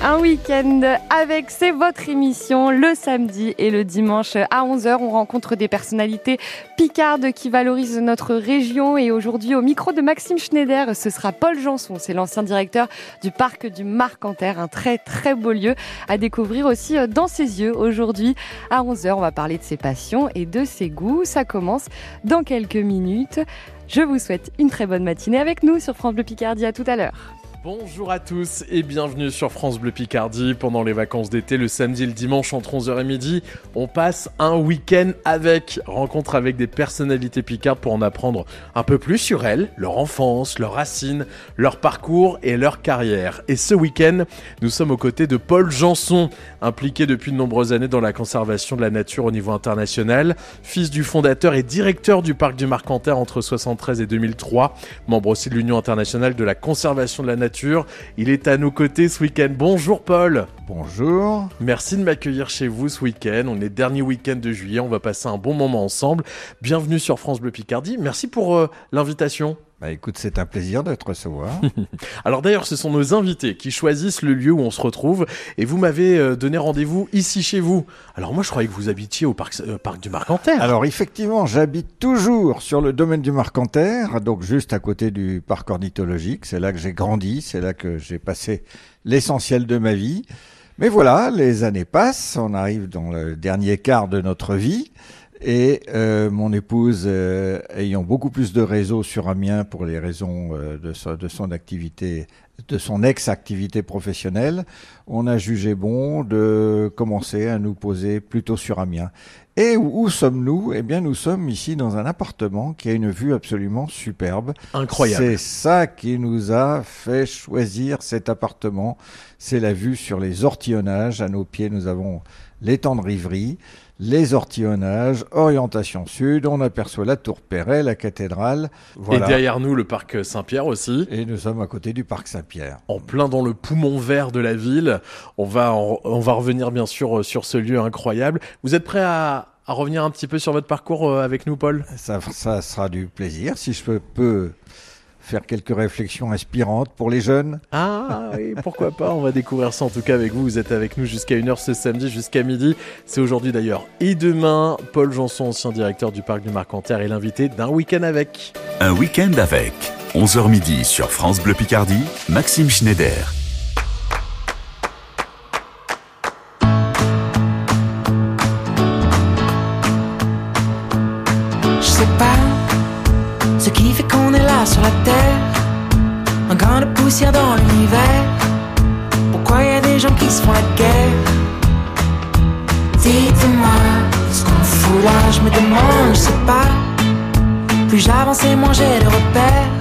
Un week-end avec, c'est votre émission le samedi et le dimanche à 11h. On rencontre des personnalités picardes qui valorisent notre région et aujourd'hui au micro de Maxime Schneider, ce sera Paul Janson. C'est l'ancien directeur du parc du Marcanterre, un très très beau lieu à découvrir aussi euh, dans ses yeux. Aujourd'hui à 11h, on va parler de ses passions et de ses goûts. Ça commence dans quelques minutes. Je vous souhaite une très bonne matinée avec nous sur France Bleu Picardie. À tout à l'heure. Bonjour à tous et bienvenue sur France Bleu Picardie. Pendant les vacances d'été, le samedi et le dimanche entre 11h et midi, on passe un week-end avec rencontre avec des personnalités picardes pour en apprendre un peu plus sur elles, leur enfance, leurs racines, leur parcours et leur carrière. Et ce week-end, nous sommes aux côtés de Paul Janson, impliqué depuis de nombreuses années dans la conservation de la nature au niveau international, fils du fondateur et directeur du parc du Marcanterre entre 73 et 2003, membre aussi de l'Union internationale de la conservation de la nature il est à nos côtés ce week-end. Bonjour Paul. Bonjour. Merci de m'accueillir chez vous ce week-end. On est dernier week-end de juillet. On va passer un bon moment ensemble. Bienvenue sur France Bleu Picardie. Merci pour euh, l'invitation. Bah écoute, c'est un plaisir de te recevoir. Alors d'ailleurs, ce sont nos invités qui choisissent le lieu où on se retrouve et vous m'avez euh, donné rendez-vous ici chez vous. Alors moi, je croyais que vous habitiez au parc, euh, parc du Marcanterre. Alors effectivement, j'habite toujours sur le domaine du Marcanterre, donc juste à côté du parc ornithologique. C'est là que j'ai grandi, c'est là que j'ai passé l'essentiel de ma vie. Mais voilà, les années passent, on arrive dans le dernier quart de notre vie. Et euh, mon épouse, euh, ayant beaucoup plus de réseaux sur Amiens pour les raisons euh, de, so, de, son activité, de son ex-activité professionnelle, on a jugé bon de commencer à nous poser plutôt sur Amiens. Et où, où sommes-nous? Eh bien, nous sommes ici dans un appartement qui a une vue absolument superbe. Incroyable. C'est ça qui nous a fait choisir cet appartement. C'est la vue sur les ortillonnages. À nos pieds, nous avons l'étang de Rivry les ortillonnages, orientation sud, on aperçoit la tour Perret, la cathédrale. Voilà. Et derrière nous, le parc Saint-Pierre aussi. Et nous sommes à côté du parc Saint-Pierre. En plein dans le poumon vert de la ville. On va, en, on va revenir bien sûr sur ce lieu incroyable. Vous êtes prêt à, à revenir un petit peu sur votre parcours euh, avec nous, Paul? Ça, ça sera du plaisir. Si je peux, peux faire quelques réflexions inspirantes pour les jeunes. Ah oui, pourquoi pas, on va découvrir ça en tout cas avec vous. Vous êtes avec nous jusqu'à 1h ce samedi, jusqu'à midi. C'est aujourd'hui d'ailleurs. Et demain, Paul Janson, ancien directeur du parc du Marcanterre, est l'invité d'un week-end avec. Un week-end avec. 11h midi sur France Bleu Picardie, Maxime Schneider. Grain de poussière dans l'univers. Pourquoi y a des gens qui se font la guerre Dites-moi ce qu'on fout là, je me demande, je sais pas. Plus j'avance et moins j'ai de repères.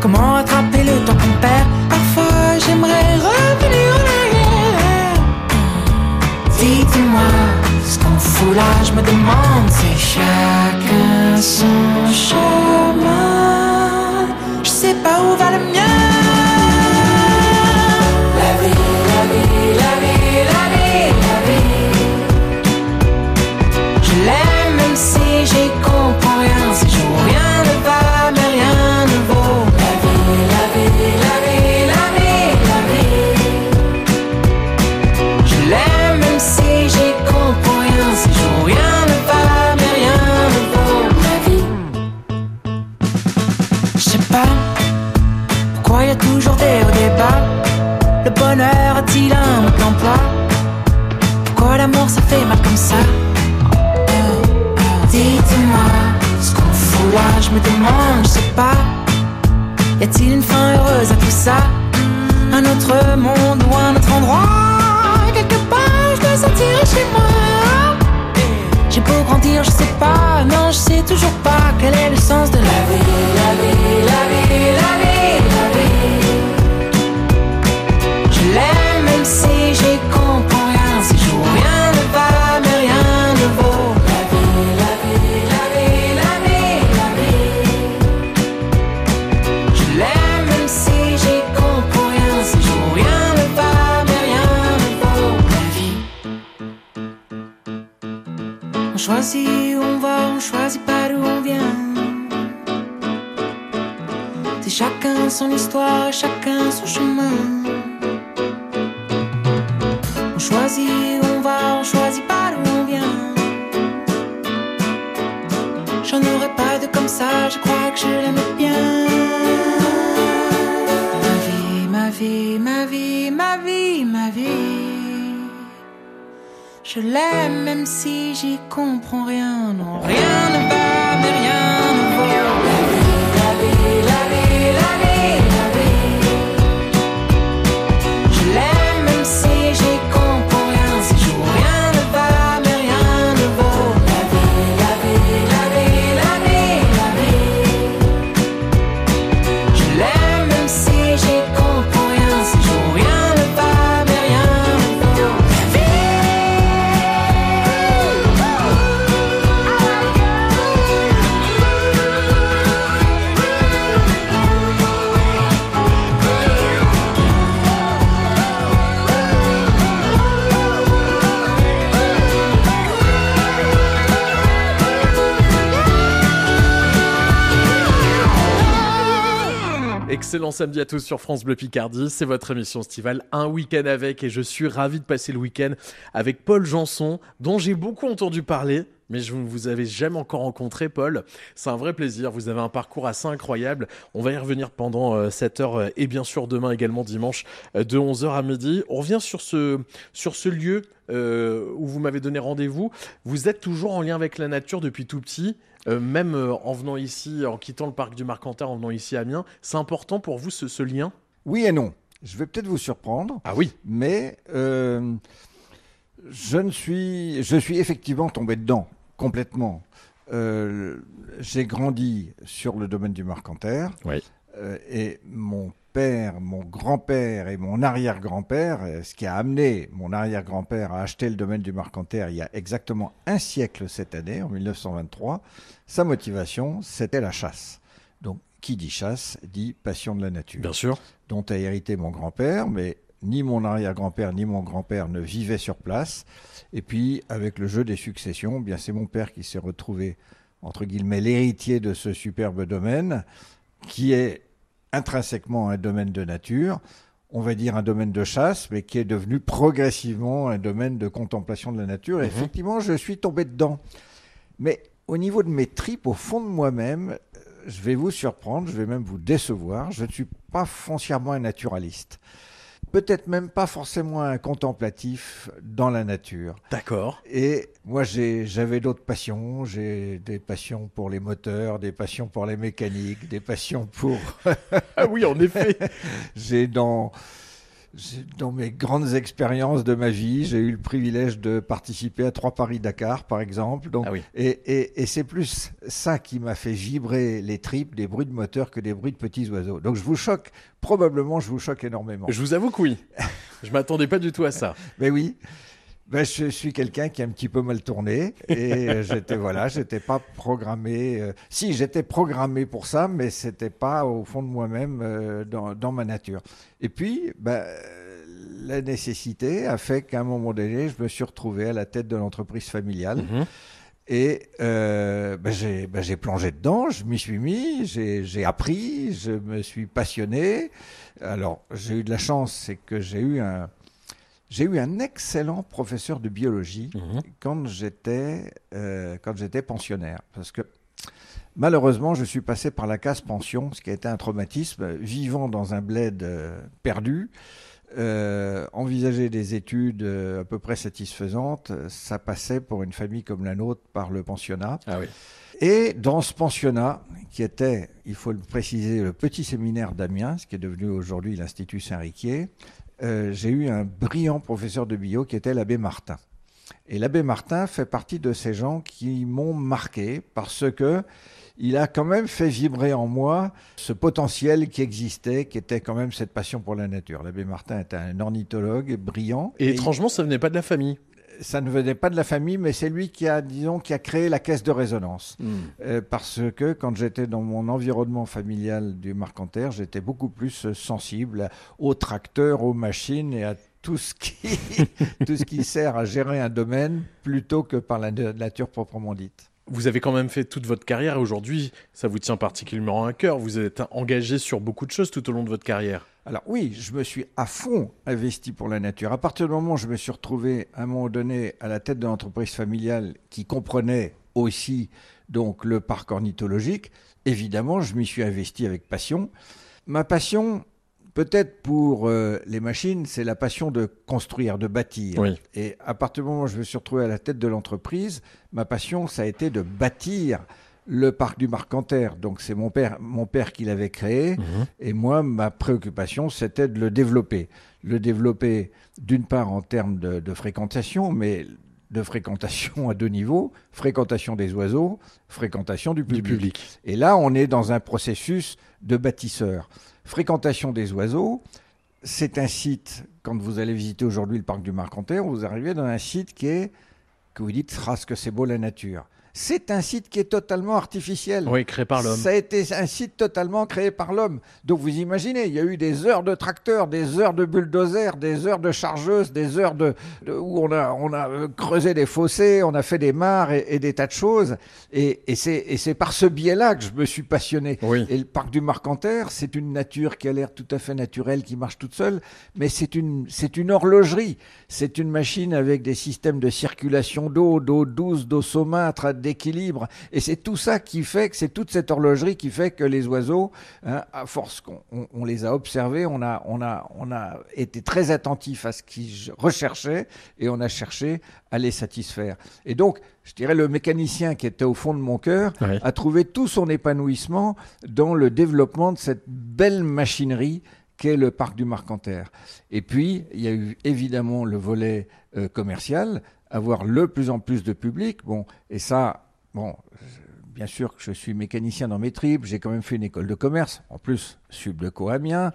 Comment rattraper le temps qu'on perd? Parfois j'aimerais revenir en arrière. Dites-moi ce qu'on fout là, je me demande, c'est chacun son chemin. Je sais pas où Un autre monde ou un autre endroit. Quelque part, je me sentirai chez moi. J'ai beau grandir, je sais pas, non, je sais toujours pas quel est le sens de la vie, son histoire, chacun son chemin. choisit où on va, on choisit pas d'où on vient. J'en aurais pas de comme ça, je crois que je l'aime bien. Ma vie, ma vie, ma vie, ma vie, ma vie. Je l'aime même si j'y comprends rien. Non, rien ne va, Excellent samedi à tous sur France Bleu Picardie. C'est votre émission estivale, un week-end avec, et je suis ravi de passer le week-end avec Paul Janson, dont j'ai beaucoup entendu parler. Mais je ne vous avais jamais encore rencontré, Paul. C'est un vrai plaisir. Vous avez un parcours assez incroyable. On va y revenir pendant euh, cette heure euh, et bien sûr demain également dimanche euh, de 11h à midi. On revient sur ce, sur ce lieu euh, où vous m'avez donné rendez-vous. Vous êtes toujours en lien avec la nature depuis tout petit. Euh, même euh, en venant ici, en quittant le parc du Marcanterre, en venant ici à Amiens, c'est important pour vous ce, ce lien? Oui et non. Je vais peut-être vous surprendre, Ah oui, mais euh, je ne suis, je suis effectivement tombé dedans complètement. Euh, J'ai grandi sur le domaine du Marcanterre. Oui. Euh, et mon père, mon grand-père et mon arrière-grand-père, euh, ce qui a amené mon arrière-grand-père à acheter le domaine du Marcanterre il y a exactement un siècle cette année, en 1923, sa motivation, c'était la chasse. Donc, qui dit chasse dit passion de la nature bien sûr. dont a hérité mon grand-père, mais ni mon arrière-grand-père ni mon grand-père ne vivaient sur place. Et puis, avec le jeu des successions, eh bien c'est mon père qui s'est retrouvé, entre guillemets, l'héritier de ce superbe domaine, qui est intrinsèquement un domaine de nature, on va dire un domaine de chasse, mais qui est devenu progressivement un domaine de contemplation de la nature. Et Mhm. effectivement, je suis tombé dedans. Mais au niveau de mes tripes, au fond de moi-même, je vais vous surprendre, je vais même vous décevoir. Je ne suis pas foncièrement un naturaliste. Peut-être même pas forcément un contemplatif dans la nature. D'accord. Et moi, j'ai- j'avais d'autres passions. J'ai des passions pour les moteurs, des passions pour les mécaniques, des passions pour. Ah oui, en effet. J'ai dans. Dans mes grandes expériences de ma vie, j'ai eu le privilège de participer à trois Paris-Dakar, par exemple. Donc, Ah oui. et, et- et c'est plus ça qui m'a fait vibrer les tripes des bruits de moteur que des bruits de petits oiseaux. Donc je vous choque, probablement je vous choque énormément. Je vous avoue que oui. Je m'attendais pas du tout à ça. Mais oui, ben, je suis quelqu'un qui a un petit peu mal tourné et euh, j'étais voilà, j'étais pas programmé. euh, si j'étais programmé pour ça, mais c'était pas au fond de moi-même euh, dans, dans ma nature. Et puis, ben, la nécessité a fait qu'à un moment donné, je me suis retrouvé à la tête de l'entreprise familiale. Mhm. Et euh, ben, j'ai ben, j'ai plongé dedans, je m'y suis mis, j'ai appris, je me suis passionné. Alors, j'ai eu de la chance, c'est que j'ai eu un, j'ai eu un excellent professeur de biologie Mhm. quand j'étais euh, quand j'étais pensionnaire, parce que malheureusement, je suis passé par la case pension, ce qui a été un traumatisme, vivant dans un bled euh, perdu. euh, envisager des études euh, à peu près satisfaisantes, ça passait pour une famille comme la nôtre par le pensionnat. Ah oui. Et dans ce pensionnat, qui était, il faut le préciser, le petit séminaire d'Amiens, ce qui est devenu aujourd'hui l'Institut Saint-Riquier, euh, j'ai eu un brillant professeur de bio qui était l'abbé Martin. Et l'abbé Martin fait partie de ces gens qui m'ont marqué parce que il a quand même fait vibrer en moi ce potentiel qui existait, qui était quand même cette passion pour la nature. L'abbé Martin était un ornithologue brillant. Et étrangement, ça venait pas de la famille. Ça ne venait pas de la famille, mais c'est lui qui a, disons, qui a créé la caisse de résonance. Euh, parce que quand j'étais dans mon environnement familial du Marcanterre, j'étais beaucoup plus sensible aux tracteurs, aux machines et à tout ce qui, tout ce qui sert à gérer un domaine plutôt que par la na- nature proprement dite. Vous avez quand même fait toute votre carrière et aujourd'hui, ça vous tient particulièrement à cœur. Vous êtes engagé sur beaucoup de choses tout au long de votre carrière. Alors oui, je me suis à fond investi pour la nature. À partir du moment où je me suis retrouvé à un moment donné à la tête de l'entreprise familiale qui comprenait aussi donc le parc ornithologique, évidemment, je m'y suis investi avec passion. Ma passion, peut-être pour euh, les machines, c'est la passion de construire, de bâtir. Oui. Et à partir du moment où je me suis retrouvé à la tête de l'entreprise, ma passion, ça a été de bâtir le parc du Marcanterre. Donc c'est mon père, mon père qui l'avait créé. Mhm. Et moi, ma préoccupation, c'était de le développer. Le développer, d'une part, en termes de, de fréquentation, mais de fréquentation à deux niveaux, fréquentation des oiseaux, fréquentation du public. Et là, on est dans un processus de bâtisseur. Fréquentation des oiseaux, c'est un site, quand vous allez visiter aujourd'hui le parc du Marcanterre, vous arrivez dans un site qui est, que vous dites, que c'est beau la nature. C'est un site qui est totalement artificiel. Oui, créé par l'homme. Ça a été un site totalement créé par l'homme. Donc vous imaginez, il y a eu des heures de tracteurs, des heures de bulldozers, des heures de chargeuses, des heures de, de- où on a, on a euh, creusé des fossés, on a fait des mares et, et des tas de choses. Et, et c'est par ce biais-là que je me suis passionné. Oui. Et le parc du Marcanterre, c'est une nature qui a l'air tout à fait naturelle, qui marche toute seule, mais c'est une, c'est une horlogerie. C'est une machine avec des systèmes de circulation d'eau, d'eau douce, d'eau saumâtre, d'équilibre. Et c'est tout ça qui fait que c'est toute cette horlogerie qui fait que les oiseaux, hein, à force qu'on on- on les a observés, on a, on, a, on a été très attentif à ce qu'ils recherchaient et on a cherché à les satisfaire. Et donc, je dirais, le mécanicien qui était au fond de mon cœur Oui. a trouvé tout son épanouissement dans le développement de cette belle machinerie qu'est le parc du Marcanterre. Et puis, il y a eu évidemment le volet euh, commercial, avoir le plus en plus de public. Bon, et ça, bon, bien sûr que je suis mécanicien dans mes tripes, j'ai quand même fait une école de commerce, en plus, sub de Amiens.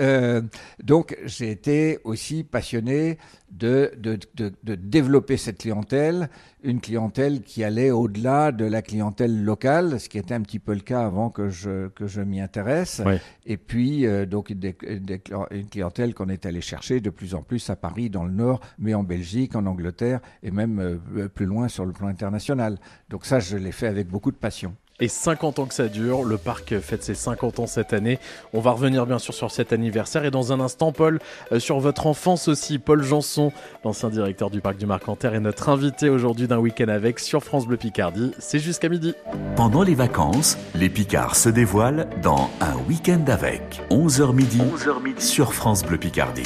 Euh, donc, j'ai été aussi passionné de, de, de, de développer cette clientèle, une clientèle qui allait au-delà de la clientèle locale, ce qui était un petit peu le cas avant que je, que je m'y intéresse. Et puis, euh, donc, des- des- une clientèle qu'on est allé chercher de plus en plus à Paris, dans le Nord, mais en Belgique, en Angleterre, et même euh, plus loin sur le plan international. Donc ça, je l'ai fait avec beaucoup de passion. Et 50 ans que ça dure, le parc fête ses 50 ans cette année. On va revenir bien sûr sur cet anniversaire et dans un instant, Paul, euh, sur votre enfance aussi. Paul Janson, l'ancien directeur du parc du Marcanterre, est notre invité aujourd'hui d'un week-end avec sur France Bleu Picardie. C'est jusqu'à midi. Pendant les vacances, les Picards se dévoilent dans Un week-end avec 11h midi, 11h midi sur France Bleu Picardie.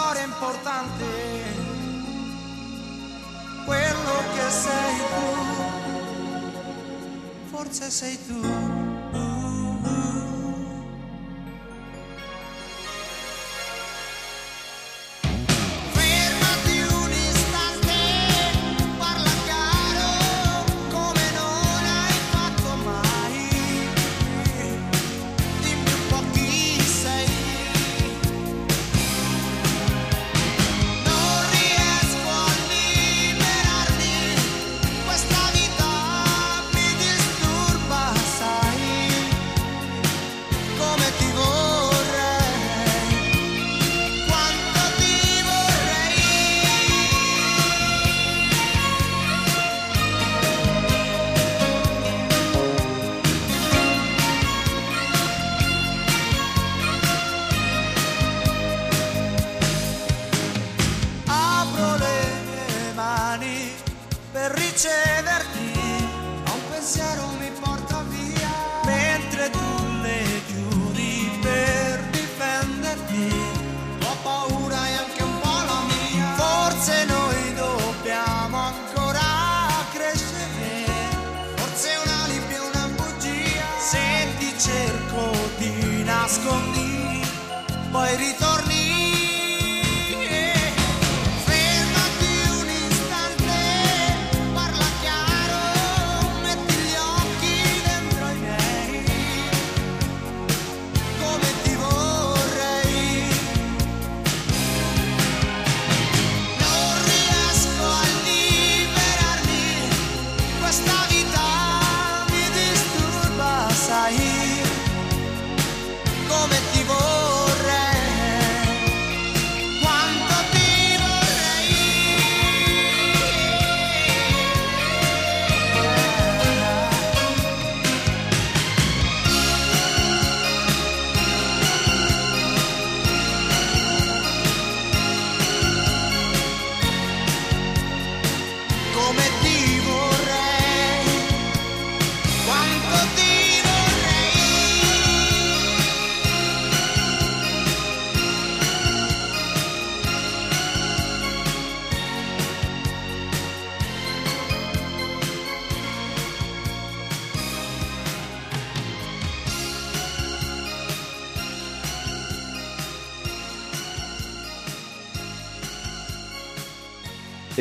Storia importante, quello che sei tu, forse sei tu.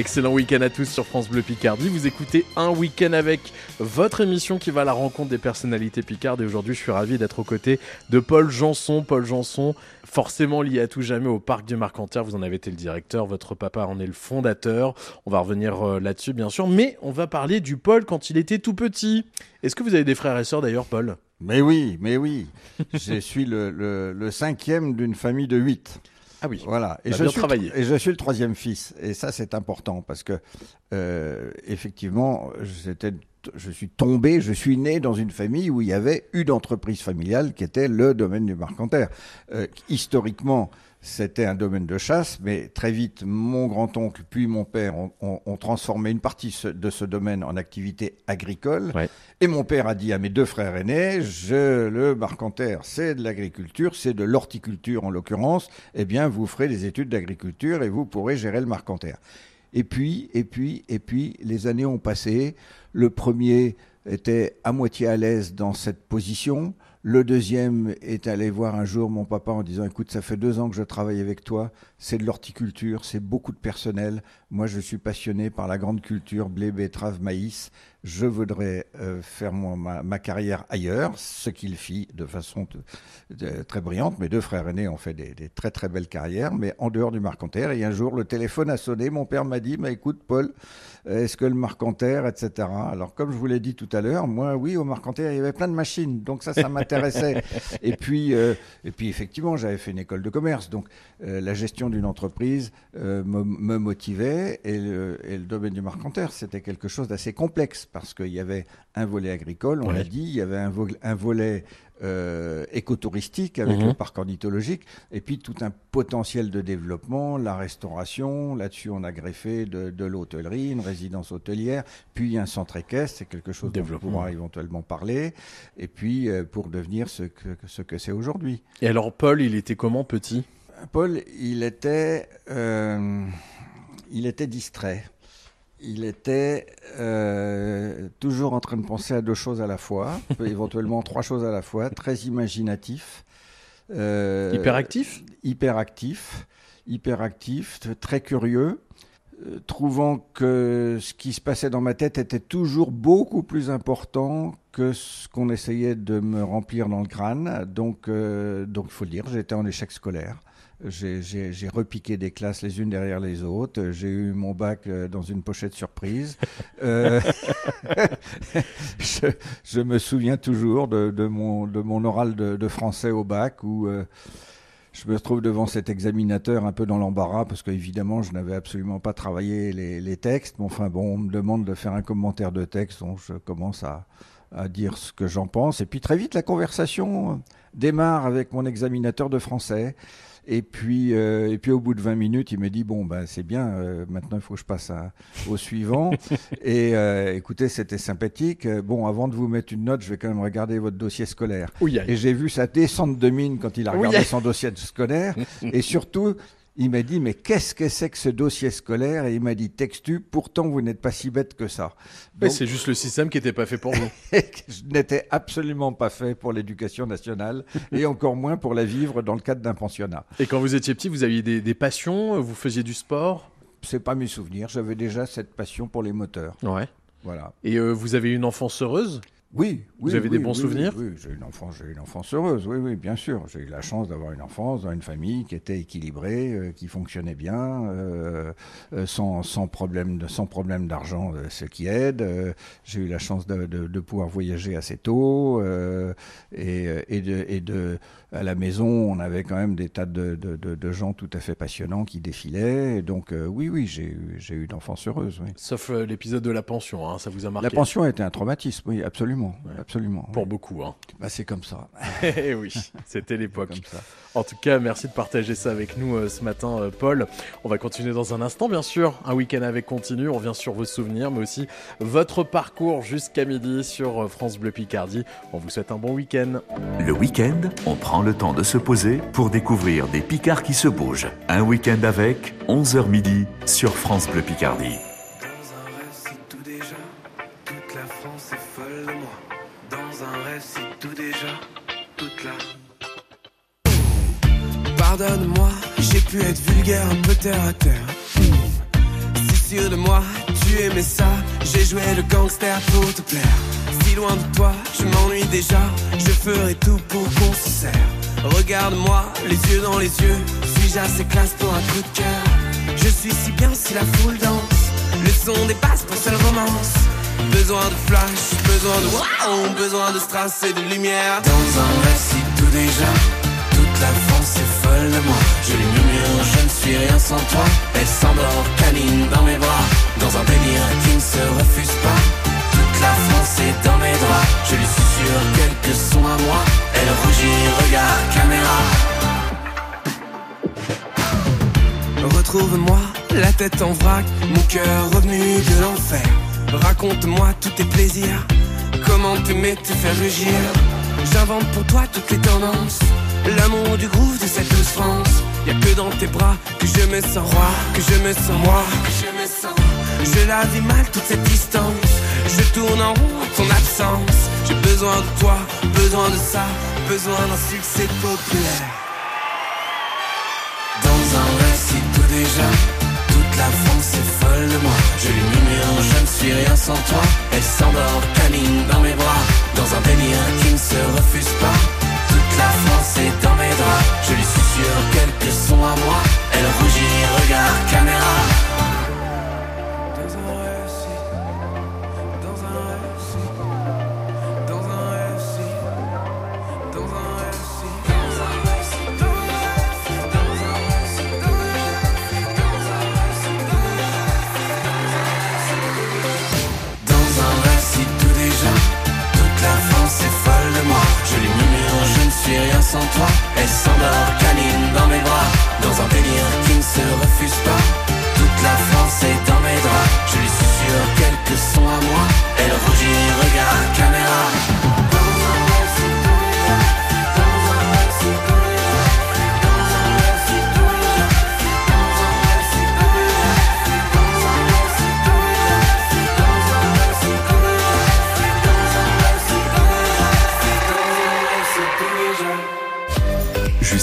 Excellent week-end à tous sur France Bleu Picardie. Vous écoutez un week-end avec votre émission qui va à la rencontre des personnalités picardes. Et aujourd'hui, je suis ravi d'être aux côtés de Paul Janson. Paul Janson, forcément lié à tout jamais au parc du Marcanterre. Vous en avez été le directeur. Votre papa en est le fondateur. On va revenir euh, là-dessus, bien sûr. Mais on va parler du Paul quand il était tout petit. Est-ce que vous avez des frères et sœurs d'ailleurs, Paul? Mais oui, mais oui. je suis le, le- le cinquième d'une famille de huit. Ah oui. Voilà. Et T'as je, bien suis, travaillé. et je suis le troisième fils. Et ça, c'est important parce que, euh, effectivement, j'étais- je suis tombé, je suis né dans une famille où il y avait une entreprise familiale qui était le domaine du Marcanterre. Euh, historiquement, c'était un domaine de chasse, mais très vite, mon grand-oncle puis mon père ont, ont- ont transformé une partie de ce domaine en activité agricole. Ouais. Et mon père a dit à mes deux frères aînés, je, le Marcanterre, c'est de l'agriculture, c'est de l'horticulture en l'occurrence, eh bien, vous ferez des études d'agriculture et vous pourrez gérer le Marcanterre. Et puis, et puis, et puis, les années ont passé. Le premier était à moitié à l'aise dans cette position. Le deuxième est allé voir un jour mon papa en disant Écoute, ça fait deux ans que je travaille avec toi, c'est de l'horticulture, c'est beaucoup de personnel. Moi, je suis passionné par la grande culture, blé, betterave, maïs. Je voudrais euh, faire ma, carrière ailleurs, ce qu'il fit de façon très brillante. Mes deux frères aînés ont fait des, très très belles carrières, mais en dehors du Marcanterre. Et un jour, le téléphone a sonné. Mon père m'a dit Écoute, Paul, est-ce que le Marcanterre, etc. Alors, comme je vous l'ai dit tout à l'heure, moi, oui, au Marcanterre, il y avait plein de machines. Donc, ça, ça m'intéressait. et, puis, euh, et puis, effectivement, j'avais fait une école de commerce. Donc, euh, la gestion d'une entreprise euh, me, me motivait. Et le, et le domaine du Marcanterre, c'était quelque chose d'assez complexe parce qu'il y avait un volet agricole, on Ouais. l'a dit, il y avait un, vo- un volet euh, écotouristique avec Mhm. le parc ornithologique, et puis tout un potentiel de développement, la restauration. Là-dessus, on a greffé de, de l'hôtellerie, une résidence hôtelière, puis un centre équestre, c'est quelque chose dont on pourra éventuellement parler, et puis euh, pour devenir ce que, ce que c'est aujourd'hui. Et alors, Paul, il était comment petit? Paul, il était, euh, il était distrait. Il était euh, toujours en train de penser à deux choses à la fois, éventuellement trois choses à la fois, très imaginatif. euh, Hyperactif? Hyperactif, hyperactif, très curieux, euh, trouvant que ce qui se passait dans ma tête était toujours beaucoup plus important que ce qu'on essayait de me remplir dans le crâne. Donc, donc il faut le dire, j'étais en échec scolaire. J'ai- repiqué des classes les unes derrière les autres. J'ai eu mon bac euh, dans une pochette surprise. Euh, je, me souviens toujours de, mon, oral de, français au bac où euh, je me retrouve devant cet examinateur un peu dans l'embarras parce qu'évidemment, je n'avais absolument pas travaillé les, textes. Mais enfin, bon, on me demande de faire un commentaire de texte, donc je commence à, dire ce que j'en pense. Et puis très vite, la conversation démarre avec mon examinateur de français. Et puis, euh, et puis au bout de 20 minutes, il me dit bon ben c'est bien. euh, maintenant, il faut que je passe à- au suivant. et euh, écoutez, c'était sympathique. Bon, avant de vous mettre une note, je vais quand même regarder votre dossier scolaire. Oui, Et j'ai vu sa descente de mine quand il a Oui. regardé son dossier scolaire. et surtout, Il m'a dit, mais qu'est-ce que c'est que ce dossier scolaire? Et il m'a dit, textu, pourtant vous n'êtes pas si bête que ça. Mais c'est juste le système qui n'était pas fait pour vous. je n'étais absolument pas fait pour l'éducation nationale et encore moins pour la vivre dans le cadre d'un pensionnat. Et quand vous étiez petit, vous aviez des, des passions? Vous faisiez du sport? C'est pas mes souvenirs. J'avais déjà cette passion pour les moteurs. Ouais. Voilà. Et euh, vous avez eu une enfance heureuse? Oui, oui. Vous avez des bons oui, souvenirs Oui, j'ai eu une enfance, une enfance heureuse. Oui, oui, bien sûr. J'ai eu la chance d'avoir une enfance dans une famille qui était équilibrée, euh, qui fonctionnait bien, euh, euh, sans, sans problème de, sans problème d'argent, euh, ce qui aide. J'ai eu la chance de, de, de pouvoir voyager assez tôt et, et, de, et de à la maison, on avait quand même des tas de, de, gens tout à fait passionnants qui défilaient. Et donc oui, oui, j'ai eu, j'ai eu une enfance heureuse. Sauf l'épisode de la pension, hein, ça vous a marqué La pension a été un traumatisme, oui, absolument, absolument. Pour beaucoup. Hein. Bah, c'est comme ça. Eh oui, c'était l'époque. Comme ça. En tout cas, merci de partager ça avec nous euh, ce matin, euh, Paul. On va continuer dans un instant, bien sûr. Un week-end avec continu. On revient sur vos souvenirs, mais aussi votre parcours jusqu'à midi sur euh, France Bleu Picardie. On vous souhaite un bon week-end. Le week-end, on prend le temps de se poser pour découvrir des Picards qui se bougent. Un week-end avec 11h midi sur France Bleu Picardie. Pardonne-moi, j'ai pu être vulgaire, un peu terre à terre. Si sûr de moi, tu aimais ça. J'ai joué le gangster pour te plaire. Si loin de toi, je m'ennuie déjà. Je ferai tout pour qu'on se serre. Regarde-moi, les yeux dans les yeux. Suis-je assez classe pour un coup de cœur? Je suis si bien si la foule danse. Le son dépasse pour seule romance. Besoin de flash, besoin de wow, besoin de strass et de lumière. Dans un si tout déjà. La France est folle de moi. Je lui murmure, je ne suis rien sans toi. Elle s'endort, câline dans mes bras. Dans un délire qui ne se refuse pas. Toute la France est dans mes draps. Je lui susurre quelques sons à moi. Elle rougit, regarde caméra. Retrouve-moi, la tête en vrac, mon cœur revenu de l'enfer. Raconte-moi tous tes plaisirs, comment t'aimer te faire rugir? J'invente pour toi toutes les tendances, l'amour du groove de cette douce France. Y'a que dans tes bras que je me sens roi, que je me sens moi, que je me sens. Je la vis mal toute cette distance, je tourne en rond ton absence. J'ai besoin de toi, besoin de ça, besoin d'un succès populaire. Dans un si tout déjà, toute la France est folle de moi. Je murmure, je ne suis rien sans toi. Elle s'endort, câline dans mes bras, dans un délire qui ne se refuse pas. Toute la France est dans mes draps, je lui susurre quelques sons à moi. Elle rougit, regarde caméra. Sans toi. Elle s'endort, câline dans mes bras, dans un délire qui ne se refuse pas. Toute la France est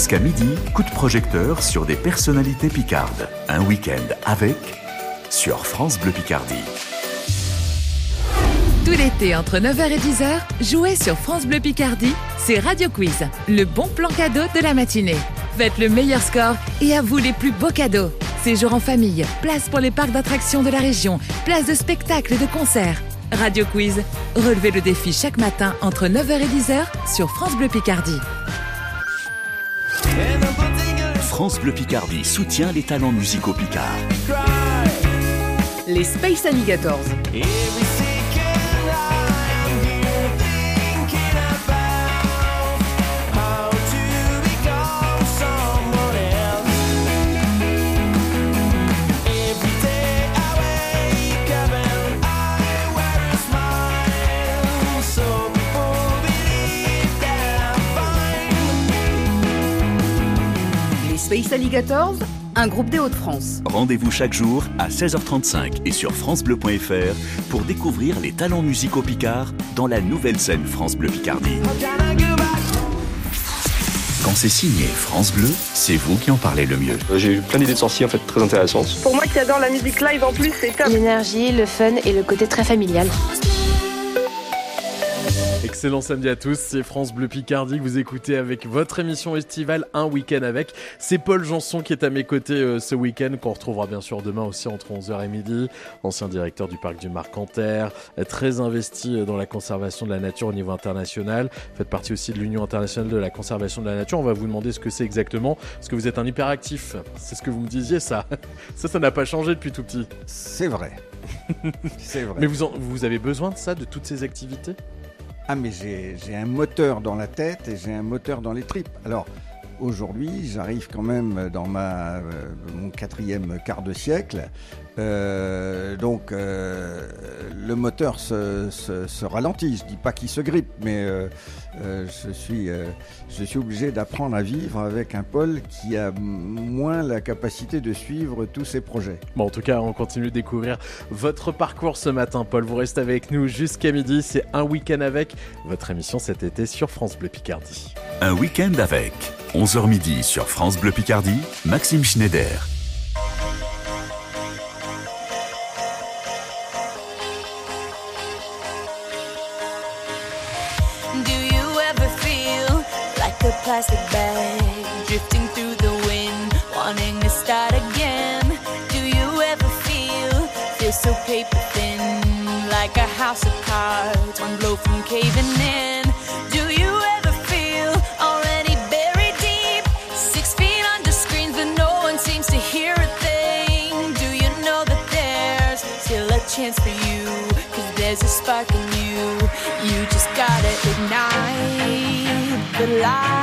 Jusqu'à midi, coup de projecteur sur des personnalités picardes. Un week-end avec sur France Bleu Picardie. Tout l'été, entre 9h et 10h, jouez sur France Bleu Picardie, c'est Radio Quiz, le bon plan cadeau de la matinée. Faites le meilleur score et à vous les plus beaux cadeaux. Séjour en famille, place pour les parcs d'attractions de la région, place de spectacles et de concerts. Radio Quiz, relevez le défi chaque matin entre 9h et 10h sur France Bleu Picardie. France Bleu Picardie soutient les talents musicaux picards. Les Space Alligators. Les Space Alligators, un groupe des Hauts-de-France. Rendez-vous chaque jour à 16h35 et sur francebleu.fr pour découvrir les talents musicaux picards dans la nouvelle scène France Bleu Picardie. Quand c'est signé France Bleu, c'est vous qui en parlez le mieux. J'ai eu plein d'idées de sorties en fait très intéressantes. Pour moi qui adore la musique live en plus, c'est top. L'énergie, le fun et le côté très familial. Excellent samedi à tous, c'est France Bleu Picardie que vous écoutez avec votre émission estivale Un week-end avec. C'est Paul Janson qui est à mes côtés euh, ce week-end, qu'on retrouvera bien sûr demain aussi entre 11h et midi. Ancien directeur du parc du Marcanterre, euh, très investi euh, dans la conservation de la nature au niveau international. Faites partie aussi de l'Union internationale de la conservation de la nature. On va vous demander ce que c'est exactement, parce que vous êtes un hyperactif. C'est ce que vous me disiez ça. Ça, ça n'a pas changé depuis tout petit. C'est vrai. c'est vrai. Mais vous, en- vous avez besoin de ça, de toutes ces activités? Ah mais j'ai un moteur dans la tête et j'ai un moteur dans les tripes. Alors aujourd'hui j'arrive quand même dans ma, euh, mon quatrième quart de siècle. Euh, donc euh, le moteur se, se- se ralentit. Je dis pas qu'il se grippe, mais euh, euh, je, suis, euh, je suis obligé d'apprendre à vivre avec un Paul qui a moins la capacité de suivre tous ses projets. Bon, en tout cas, on continue de découvrir votre parcours ce matin, Paul. Vous restez avec nous jusqu'à midi. C'est un week-end avec votre émission cet été sur France Bleu Picardie. Un week-end avec 11h midi sur France Bleu Picardie, Maxime Schneider. Plastic bag drifting through the wind, wanting to start again? Do you ever feel feel so paper thin, like a house of cards, one blow from caving in? Do you ever feel already buried deep, six feet under screens, but no one seems to hear a thing? Do you know that there's still a chance for you? Cause there's a spark in you. You just gotta ignite the light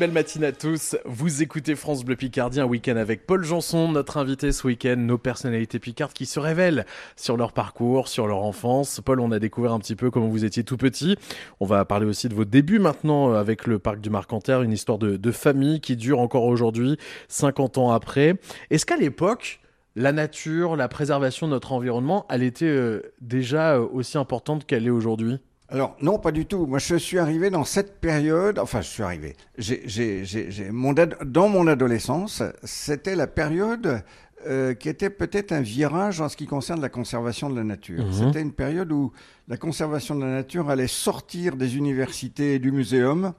belle matinée à tous. Vous écoutez France Bleu Picardie, un week-end avec Paul Janson, notre invité ce week-end, nos personnalités picardes qui se révèlent sur leur parcours, sur leur enfance. Paul, on a découvert un petit peu comment vous étiez tout petit. On va parler aussi de vos débuts maintenant euh, avec le parc du Marcanterre, une histoire de, de famille qui dure encore aujourd'hui, 50 ans après. Est-ce qu'à l'époque, la nature, la préservation de notre environnement, elle était euh, déjà euh, aussi importante qu'elle est aujourd'hui? Alors, non, pas du tout. Moi, je suis arrivé dans cette période, enfin, je suis arrivé. J'ai, j'ai, j'ai, j'ai- mon dans mon adolescence, c'était la période euh, qui était peut-être un virage en ce qui concerne la conservation de la nature. Mhm. C'était une période où la conservation de la nature allait sortir des universités et du muséum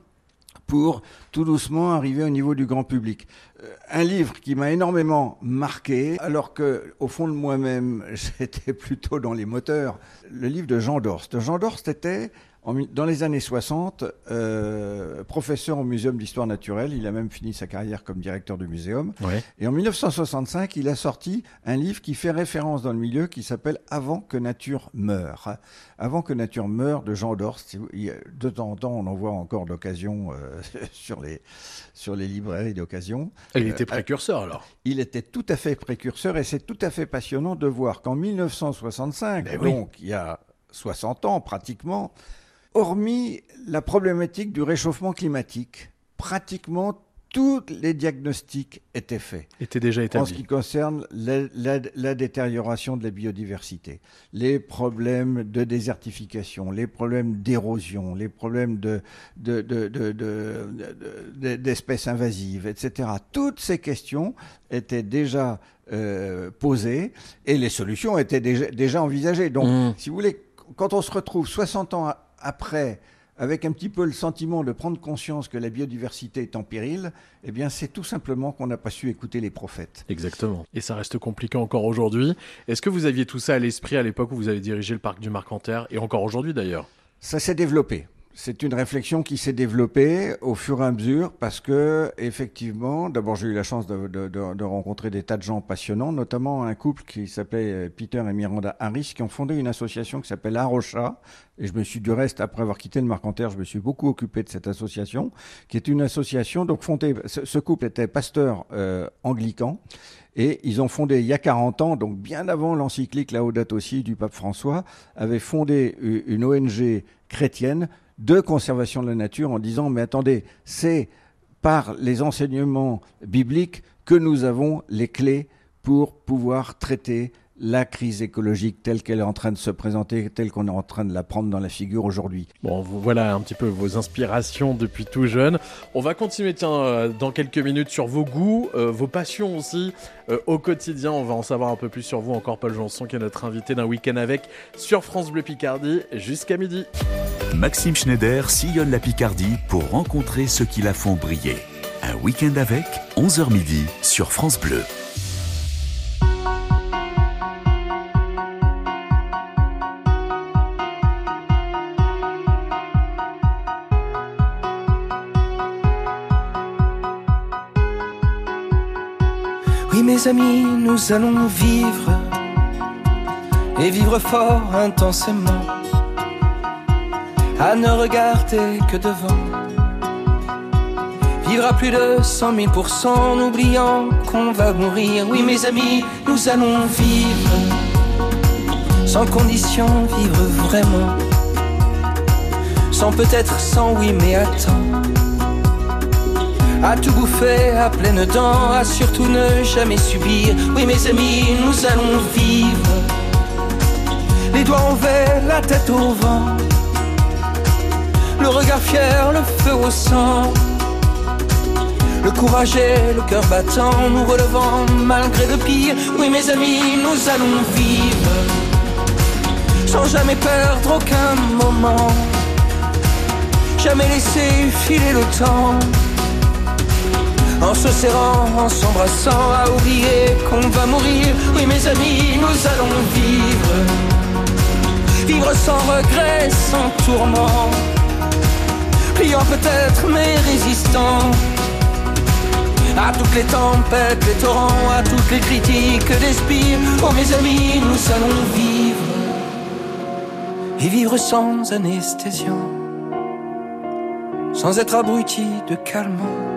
pour tout doucement arriver au niveau du grand public. Euh, un livre qui m'a énormément marqué, alors que au fond de moi-même, j'étais plutôt dans les moteurs. Le livre de Jean Dorst. Jean Dorst était en dans les années 60, euh, professeur au Muséum d'histoire naturelle, il a même fini sa carrière comme directeur du muséum. Ouais. Et en 1965, il a sorti un livre qui fait référence dans le milieu qui s'appelle Avant que nature meure. Avant que nature meure de Jean Dorst. De temps en temps, on en voit encore d'occasion euh, sur, les, sur les librairies d'occasion. Il était Euh, précurseur alors. il était tout à fait précurseur et c'est tout à fait passionnant de voir qu'en 1965, Ben oui. donc il y a 60 ans pratiquement, hormis la problématique du réchauffement climatique, pratiquement tous les diagnostics étaient faits. Était déjà En ce qui concerne la, la- la détérioration de la biodiversité, les problèmes de désertification, les problèmes d'érosion, les problèmes de, de- de- de- de- de- de- d'espèces invasives, etc. Toutes ces questions étaient déjà euh, posées et les solutions étaient déjà, déjà envisagées. Donc, Mm. si vous voulez, quand on se retrouve 60 ans a- après avec un petit peu le sentiment de prendre conscience que la biodiversité est en péril, eh bien c'est tout simplement qu'on n'a pas su écouter les prophètes. Exactement. Et ça reste compliqué encore aujourd'hui. Est-ce que vous aviez tout ça à l'esprit à l'époque où vous avez dirigé le parc du Marcanterre et encore aujourd'hui d'ailleurs? Ça s'est développé. C'est une réflexion qui s'est développée au fur et à mesure parce que, effectivement, d'abord j'ai eu la chance de, rencontrer des tas de gens passionnants, notamment un couple qui s'appelait euh, Peter et Miranda Harris, qui ont fondé une association qui s'appelle Arocha. Et je me suis, du reste, après avoir quitté le Marcanterre, je me suis beaucoup occupé de cette association, qui est une association donc fondée. Ce, couple était pasteur euh, anglican. Et ils ont fondé il y a 40 ans, donc bien avant l'encyclique Laudato Si du pape François, avaient fondé une ONG chrétienne de conservation de la nature en disant mais attendez, c'est par les enseignements bibliques que nous avons les clés pour pouvoir traiter la crise écologique telle qu'elle est en train de se présenter, telle qu'on est en train de la prendre dans la figure aujourd'hui. Bon, vous- voilà un petit peu vos inspirations depuis tout jeune. On va continuer, tiens, euh, dans quelques minutes sur vos goûts, euh, vos passions aussi euh, au quotidien. On va en savoir un peu plus sur vous encore, Paul Janson, qui est notre invité d'un week-end avec sur France Bleu Picardie jusqu'à midi. Maxime Schneider sillonne la Picardie pour rencontrer ceux qui la font briller. Un week-end avec, 11h midi, sur France Bleu. Oui mes amis, nous allons vivre et vivre fort intensément, à ne regarder que devant. Vivre à plus de 100 000% en oubliant qu'on va mourir. Oui mes amis, nous allons vivre sans condition, vivre vraiment. Sans peut-être sans oui mais attends à tout bouffer à pleines dents, à surtout ne jamais subir. Oui, mes amis, nous allons vivre. Les doigts en verre, la tête au vent. Le regard fier, le feu au sang. Le courage et le cœur battant, nous relevant malgré le pire. Oui, mes amis, nous allons vivre. Sans jamais perdre aucun moment. Jamais laisser filer le temps en se serrant, en s'embrassant, à oublier qu'on va mourir. Oui, mes amis, nous allons vivre. Vivre sans regret, sans tourment. Pliant peut-être, mais résistant. À toutes les tempêtes, les torrents, à toutes les critiques des spires. Oh, mes amis, nous allons vivre. Et vivre sans anesthésion. sans être abruti de calmant.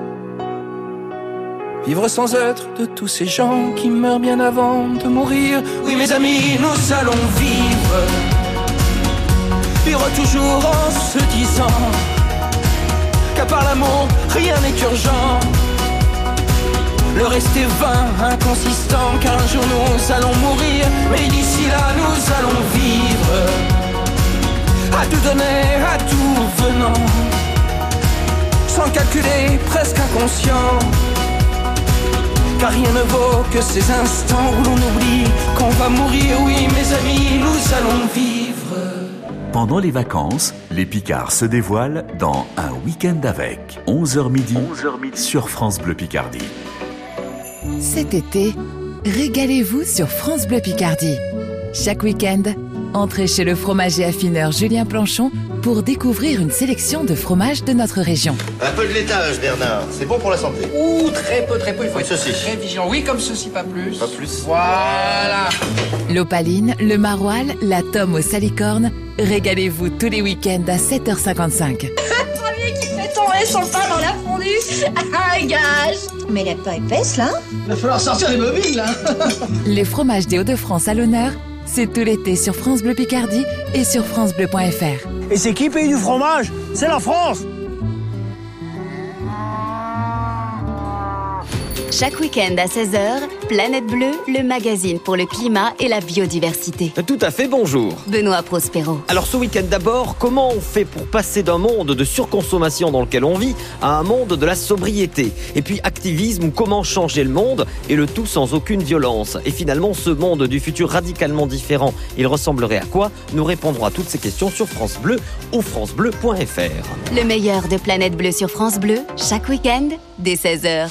Vivre sans être de tous ces gens qui meurent bien avant de mourir. Oui, mes amis, nous allons vivre. Vivre toujours en se disant qu'à part l'amour, rien n'est urgent. Le reste est vain, inconsistant, car un jour nous allons mourir. Mais d'ici là, nous allons vivre. À tout donner, à tout venant. Sans calculer, presque inconscient. Car rien ne vaut que ces instants où l'on oublie qu'on va mourir. Oui, mes amis, nous allons vivre. Pendant les vacances, les Picards se dévoilent dans Un week-end avec 11h midi, sur France Bleu Picardie. Cet été, régalez-vous sur France Bleu Picardie. Chaque week-end, entrez chez le fromager affineur Julien Planchon pour découvrir une sélection de fromages de notre région. Un peu de laitage, Bernard. C'est bon pour la santé. Ouh, très peu, très peu. Il faut Oui, être ceci. très vigilant. Oui, comme ceci, pas plus. Pas plus. Voilà. L'opaline, le maroilles, la tome aux salicornes. Régalez-vous tous les week-ends à 7h55. Premier qui fait tomber son pain dans la fondue. Ah, gage. Mais elle est pas épaisse, là Il va falloir sortir les bobines, là. Les fromages des Hauts-de-France à l'honneur, c'est tout l'été sur France Bleu Picardie et sur francebleu.fr. Et c'est qui paye du fromage? C'est la France Chaque week-end à 16h, Planète Bleue, le magazine pour le climat et la biodiversité. Tout à fait, bonjour. Benoît Prospero. Alors ce week-end d'abord, comment on fait pour passer d'un monde de surconsommation dans lequel on vit à un monde de la sobriété? Et puis activisme, comment changer le monde et le tout sans aucune violence? Et finalement ce monde du futur radicalement différent, il ressemblerait à quoi? Nous répondrons à toutes ces questions sur France Bleu ou francebleu.fr. Le meilleur de Planète Bleue sur France Bleu, chaque week-end, dès 16h.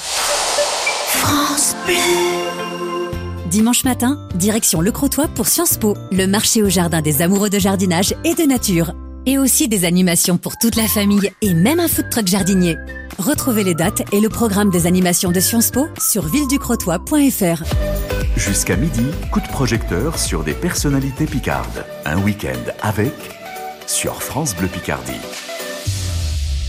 France Bleu. Dimanche matin, direction Le Crotoy pour Sciences Po, le marché au jardin des amoureux de jardinage et de nature. Et aussi des animations pour toute la famille et même un food truck jardinier. Retrouvez les dates et le programme des animations de Sciences Po sur villeducrotoy.fr. Jusqu'à midi, coup de projecteur sur des personnalités picardes. Un week-end avec sur France Bleu Picardie.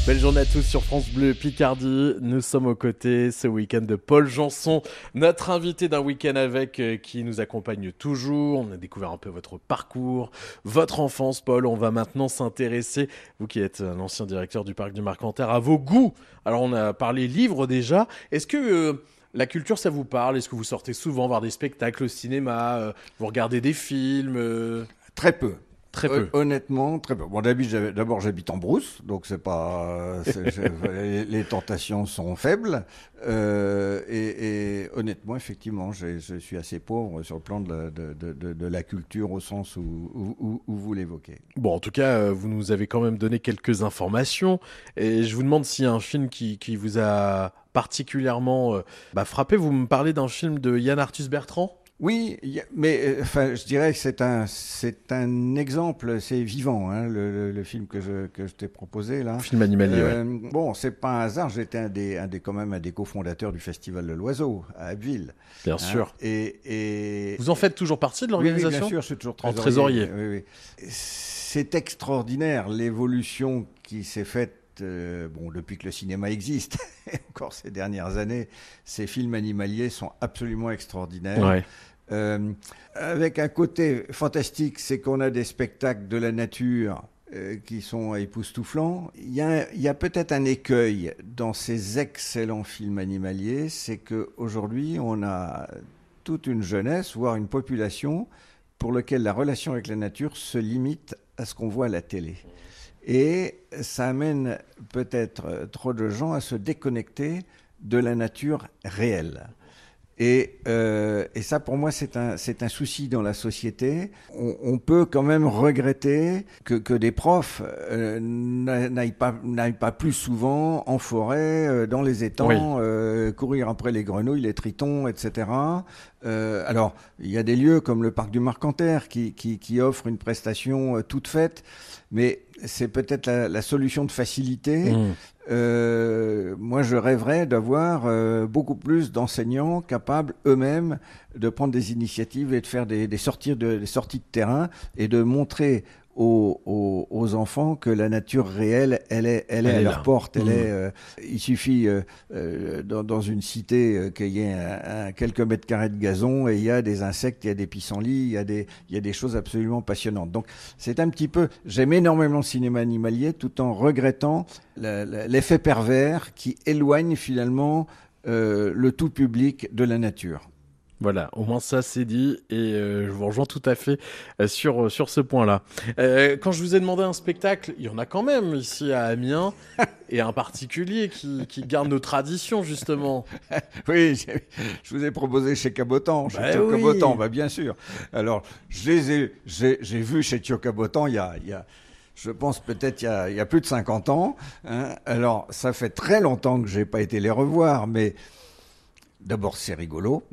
Belle journée à tous sur France Bleu Picardie. Nous sommes aux côtés ce week-end de Paul Janson, notre invité d'un week-end avec euh, qui nous accompagne toujours. On a découvert un peu votre parcours, votre enfance, Paul. On va maintenant s'intéresser, vous qui êtes un ancien directeur du parc du Marcanterre, à vos goûts. Alors on a parlé livres déjà. Est-ce que euh, la culture, ça vous parle? Est-ce que vous sortez souvent voir des spectacles au cinéma euh, Vous regardez des films Très peu. Très peu. Honnêtement, très peu. Bon, d'abord, j'habite en brousse, donc c'est pas, les, les tentations sont faibles. Euh, et, et honnêtement, effectivement, je suis assez pauvre sur le plan de la, de, de- de- de la culture au sens où, où- où- où vous l'évoquez. Bon, en tout cas, euh, vous nous avez quand même donné quelques informations. Et je vous demande s'il y a un film qui, qui vous a particulièrement euh, bah, frappé. Vous me parlez d'un film de Yann Arthus Bertrand? Oui, mais euh, enfin, je dirais que c'est un, c'est un exemple, c'est vivant, hein, le, le- le film que je, que je t'ai proposé là. Film animalier, Euh, Bon, c'est pas un hasard, j'étais un des, un des, quand même un des cofondateurs du Festival de l'Oiseau à Abbeville. Bien sûr. Et, et Vous en faites toujours partie de Oui, oui, l'organisation bien sûr, je suis toujours En trésorier. trésorier. Oui, oui. C'est extraordinaire l'évolution qui s'est faite. Euh, bon, depuis que le cinéma existe, et encore ces dernières années, ces films animaliers sont absolument extraordinaires. Ouais. Euh, avec un côté fantastique, c'est qu'on a des spectacles de la nature euh, qui sont époustouflants. Il y a, a peut-être un écueil dans ces excellents films animaliers, c'est qu'aujourd'hui, on a toute une jeunesse, voire une population, pour lequel la relation avec la nature se limite à ce qu'on voit à la télé. Et ça amène peut-être trop de gens à se déconnecter de la nature réelle. Et, euh, et ça, pour moi, c'est un, un souci dans la société. On, on peut quand même regretter que, que des profs euh, n'a- n'aillent pas, pas plus souvent en forêt, euh, dans les étangs, Oui. euh, courir après les grenouilles, les tritons, etc. Alors, il y a des lieux comme le parc du Marcanterre qui, qui, qui offre une prestation toute faite, mais c'est peut-être la, la solution de facilité. Mmh. Euh, moi, je rêverais d'avoir euh, beaucoup plus d'enseignants capables eux-mêmes de prendre des initiatives et de faire des, des sorties de, des sorties de terrain et de montrer aux, aux- aux enfants que la nature réelle, elle est, elle est Elle à est leur là. porte. Elle Mhm. est, euh, il suffit euh, euh, dans, dans une cité qu'il y ait un- un- quelques mètres carrés de gazon et il y a des insectes, il y a des pissenlits, il y a des, il y a des choses absolument passionnantes. Donc c'est un petit peu, j'aime énormément le cinéma animalier tout en regrettant l'effet pervers qui éloigne finalement le tout public de la nature. Voilà, au moins ça c'est dit et euh, je vous rejoins tout à fait euh, sur, sur ce point-là. Euh, quand je vous ai demandé un spectacle, il y en a quand même ici à Amiens et un particulier qui, qui garde nos traditions justement. Oui, je vous ai proposé chez Cabotan. Chez Bah Thio oui. Cabotan, bah bien sûr. Alors, je j'ai, vu chez Thio Cabotan il y a, il y a je pense peut-être il y a, il y a plus de 50 ans. hein. Alors, ça fait très longtemps que j'ai pas été les revoir, mais d'abord c'est rigolo.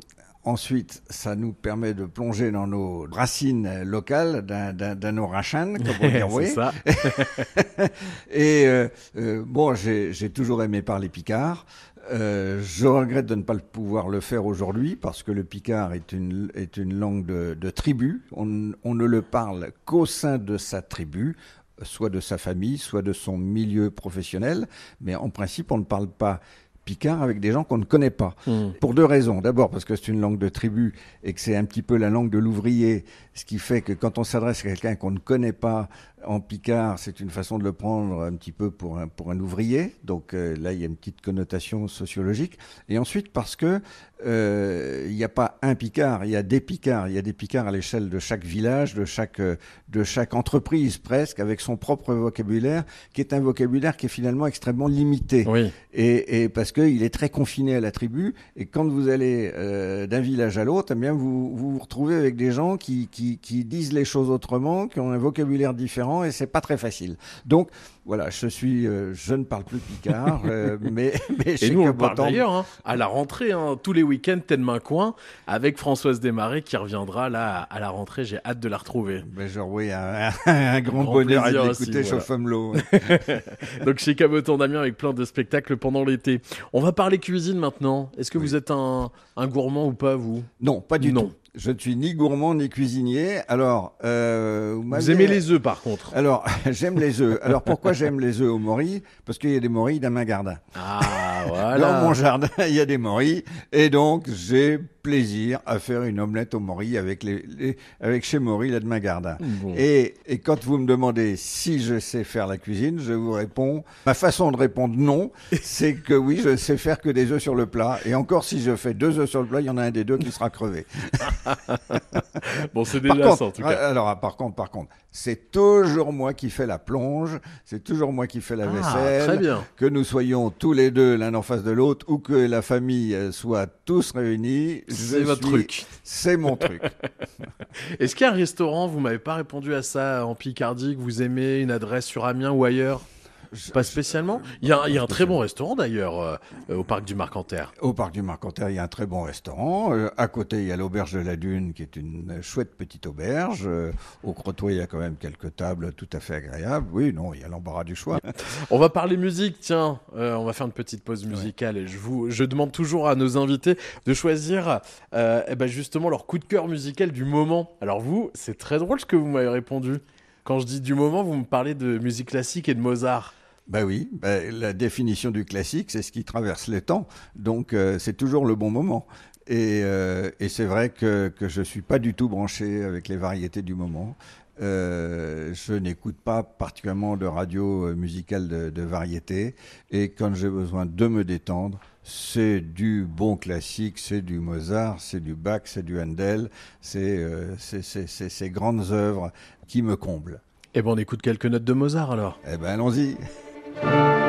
Ensuite, ça nous permet de plonger dans nos racines locales d'un, Orachan, comme on dit, oui. ça. Et euh, euh, bon, j'ai j'ai toujours aimé parler picard. Euh, je regrette de ne pas pouvoir le faire aujourd'hui parce que le picard est une, est une langue de, de tribu. On, on ne le parle qu'au sein de sa tribu, soit de sa famille, soit de son milieu professionnel. Mais en principe, on ne parle pas picard avec des gens qu'on ne connaît pas. Hmm. Pour deux raisons. D'abord parce que c'est une langue de tribu et que c'est un petit peu la langue de l'ouvrier, ce qui fait que quand on s'adresse à quelqu'un qu'on ne connaît pas en picard, c'est une façon de le prendre un petit peu pour un, pour un ouvrier. Donc euh, là, il y a une petite connotation sociologique. Et ensuite parce que euh, il n'y a pas un picard, il y a des picards. Il y a des picards à l'échelle de chaque village, de chaque, euh, de chaque entreprise presque, avec son propre vocabulaire, qui est un vocabulaire qui est finalement extrêmement limité. Oui. Et, et parce qu'il est très confiné à la tribu. Et quand vous allez euh, d'un village à l'autre, eh bien vous, vous vous retrouvez avec des gens qui, qui, qui disent les choses autrement, qui ont un vocabulaire différent, et c'est pas très facile. Donc voilà, je suis, euh, je ne parle plus picard, euh, mais, mais Et nous on le parle d'ailleurs hein, à la rentrée, hein, tous les week-ends, main coin, avec Françoise Desmarais qui reviendra là à la rentrée. J'ai hâte de la retrouver. Ben, genre, oui, un, un grand, Grand bonheur à aussi, voilà. Donc chez Caboton d'Amiens avec plein de spectacles pendant l'été. On va parler cuisine maintenant. Est-ce que vous êtes un, un gourmand ou pas vous? Non, pas du Non. tout. Je ne suis ni gourmand ni cuisinier. Alors, euh, vous, aimez les œufs par contre Alors, j'aime les œufs. Alors, pourquoi j'aime les œufs au morilles Parce qu'il y a des morilles dans ma gardin. Ah voilà. Dans mon jardin, il y a des morilles. Et donc, j'ai plaisir à faire une omelette au morilles avec, les, les- avec chez Morilles, là, de ma. Bon. Et, et quand vous me demandez si je sais faire la cuisine, je vous réponds, ma façon de répondre non, c'est que oui, je sais faire que des œufs sur le plat. Et encore, si je fais deux œufs sur le plat, il y en a un des deux qui sera crevé. Bon c'est déjà contre, ça en tout cas. Alors, ah, par contre, par contre, c'est toujours moi qui fais la plonge, c'est toujours moi qui fais la Ah, vaisselle. très bien. Que nous soyons tous les deux l'un en face de l'autre ou que la famille euh, soit tous réunis. C'est votre suis- truc. C'est mon truc. Est-ce qu'il y a un restaurant, vous m'avez pas répondu à ça en Picardie, que vous aimez, une adresse sur Amiens ou ailleurs? Pas spécialement il y, a, un- il y a un très bon restaurant d'ailleurs euh, au parc du Marcanterre. Au parc du Marcanterre, il y a un très bon restaurant. Euh, à côté, il y a l'auberge de la Dune, qui est une chouette petite auberge. Euh, au Crotoy, il y a quand même quelques tables tout à fait agréables. Oui, non, il y a l'embarras du choix. On va parler musique, tiens, on va faire une petite pause musicale et je vous, je demande toujours à nos invités de choisir, eh ben justement leur coup de cœur musical du moment. Alors vous, c'est très drôle ce que vous m'avez répondu. Quand je dis du moment, vous me parlez de musique classique et de Mozart. Ben oui, ben, la définition du classique, c'est ce qui traverse les temps. Donc, euh, c'est toujours le bon moment. Et, euh, et c'est vrai que, que je suis pas du tout branché avec les variétés du moment. Euh, je n'écoute pas particulièrement de radio musicale de, de variété. Et quand j'ai besoin de me détendre, c'est du bon classique, c'est du Mozart, c'est du Bach, c'est du Handel, c'est euh, ces grandes œuvres qui me comblent. Eh ben on écoute quelques notes de Mozart alors. Eh ben allons-y. So bist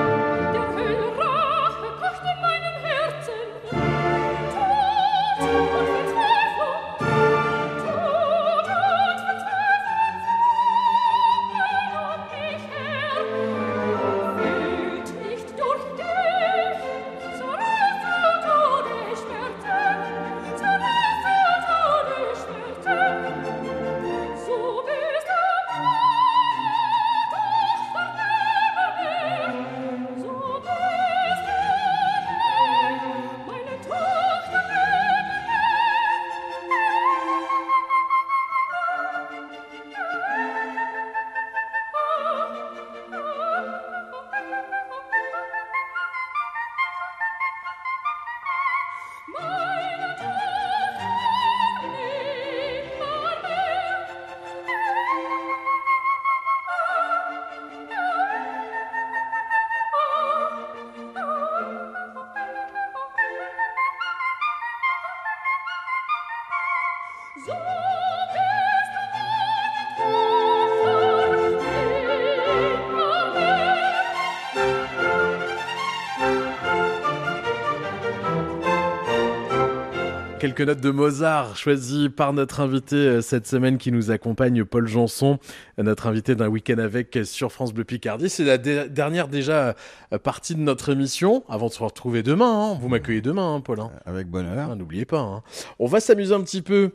quelques notes de Mozart choisies par notre invité euh, cette semaine qui nous accompagne, Paul Janson, notre invité d'un week-end avec euh, sur France Bleu Picardie. C'est la dernière déjà euh, partie de notre émission avant de se retrouver demain. hein. Vous m'accueillez demain, hein, Paul. hein. Avec bonheur. Ah, N'oubliez pas. hein. On va s'amuser un petit peu.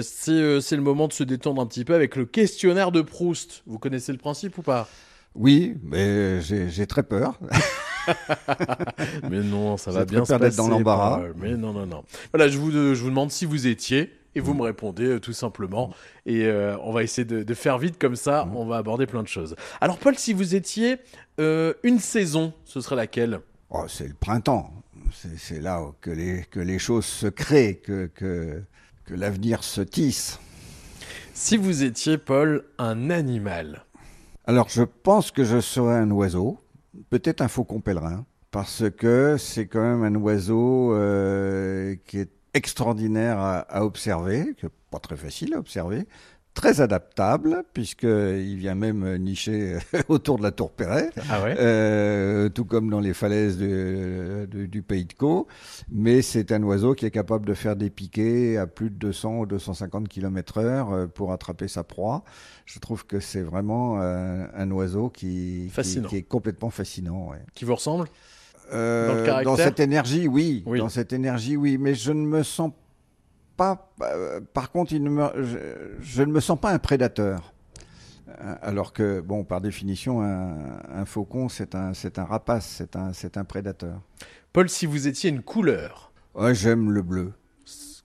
C'est le moment de se détendre un petit peu avec le questionnaire de Proust. Vous connaissez le principe ou pas? Oui, mais j'ai très peur. Mais non, ça va bien se passer. d'être dans l'embarras. Paul. Mais non, non, non. Voilà, je vous, je vous demande si vous étiez et vous me répondez euh, tout simplement. Et euh, on va essayer de, de faire vite comme ça. On va aborder plein de choses. Alors, Paul, si vous étiez euh, une saison, ce serait laquelle? Oh, c'est le printemps. C'est c'est là que les, que les choses se créent, que, que, que l'avenir se tisse. Si vous étiez, Paul, un animal? Alors, je pense que je serais un oiseau, peut-être un faucon pèlerin, parce que c'est quand même un oiseau euh, qui est extraordinaire à, à observer, pas très facile à observer, très adaptable, puisqu'il vient même nicher autour de la tour Perret, Ah ouais euh, tout comme dans les falaises de- de- du pays de Caux. Mais c'est un oiseau qui est capable de faire des piquets à plus de 200 ou 250 km heure euh, pour attraper sa proie. Je trouve que c'est vraiment euh, un oiseau qui, qui, est complètement fascinant. ouais. Qui vous ressemble? Euh, Dans le caractère? cette énergie, oui. Oui. Dans cette énergie, oui. Mais je ne me sens pas. euh, par contre, il ne me- je, je ne me sens pas un prédateur. Euh, Alors que, bon, par définition, un, un faucon, c'est un, c'est un rapace, c'est un, c'est un prédateur. Paul, si vous étiez une couleur? Ouais, j'aime le bleu.